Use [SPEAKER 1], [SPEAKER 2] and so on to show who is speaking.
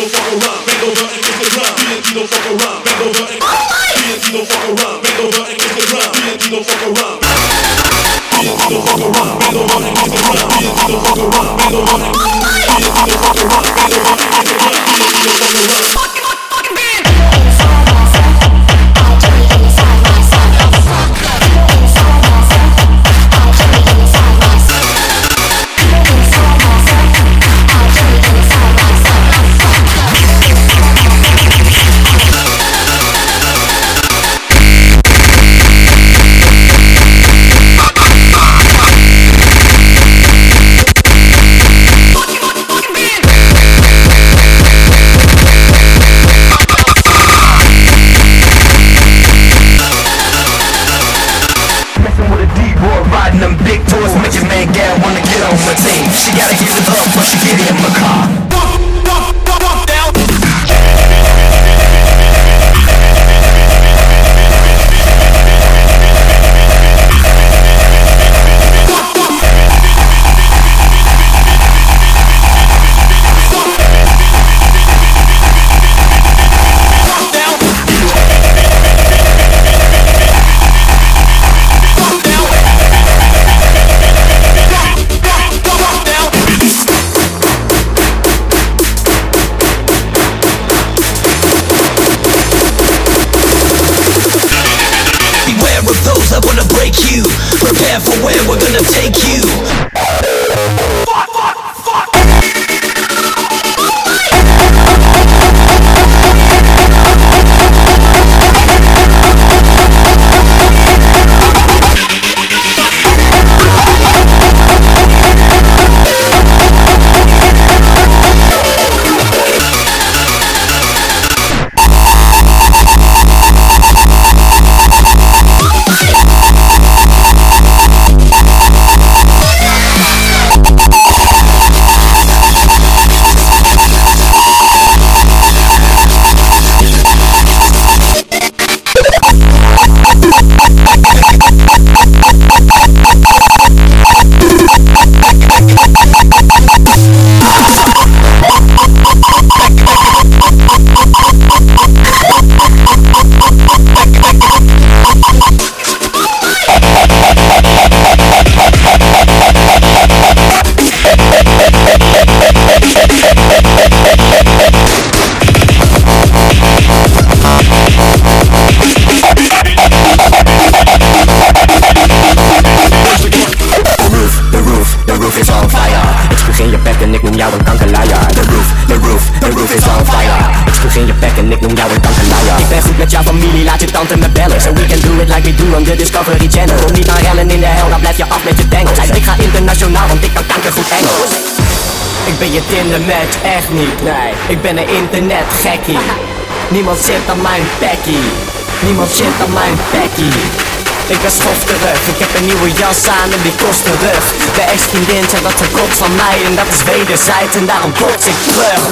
[SPEAKER 1] don't fuck around, bend over and kiss the ground. TNT don't fuck around, bend over and TNT don't fuck around, bend over and kiss the ground. TNT don't fuck around. TNT don't fuck around, bend over and kiss the ground. TNT don't fuck around, bend over and TNT don't fuck around, bend over and
[SPEAKER 2] you. Prepare for where we're gonna take you. Familie, laat je tante me bellen. So we can do it like we do on the Discovery Channel. Kom niet aan rellen in de hel, dan blijf je af met je bengels Ik ga internationaal, want ik kan kankergoed Engels. Ik ben je Tinder match, echt niet, nee. Ik ben een internet gekkie. Niemand zit aan mijn bekkie Niemand zit aan mijn bekkie ik ben schofterig, ik heb een nieuwe jas aan en die kost terug De ex-vriendin zegt dat ze kot van mij en dat is wederzijds en daarom bots ik terug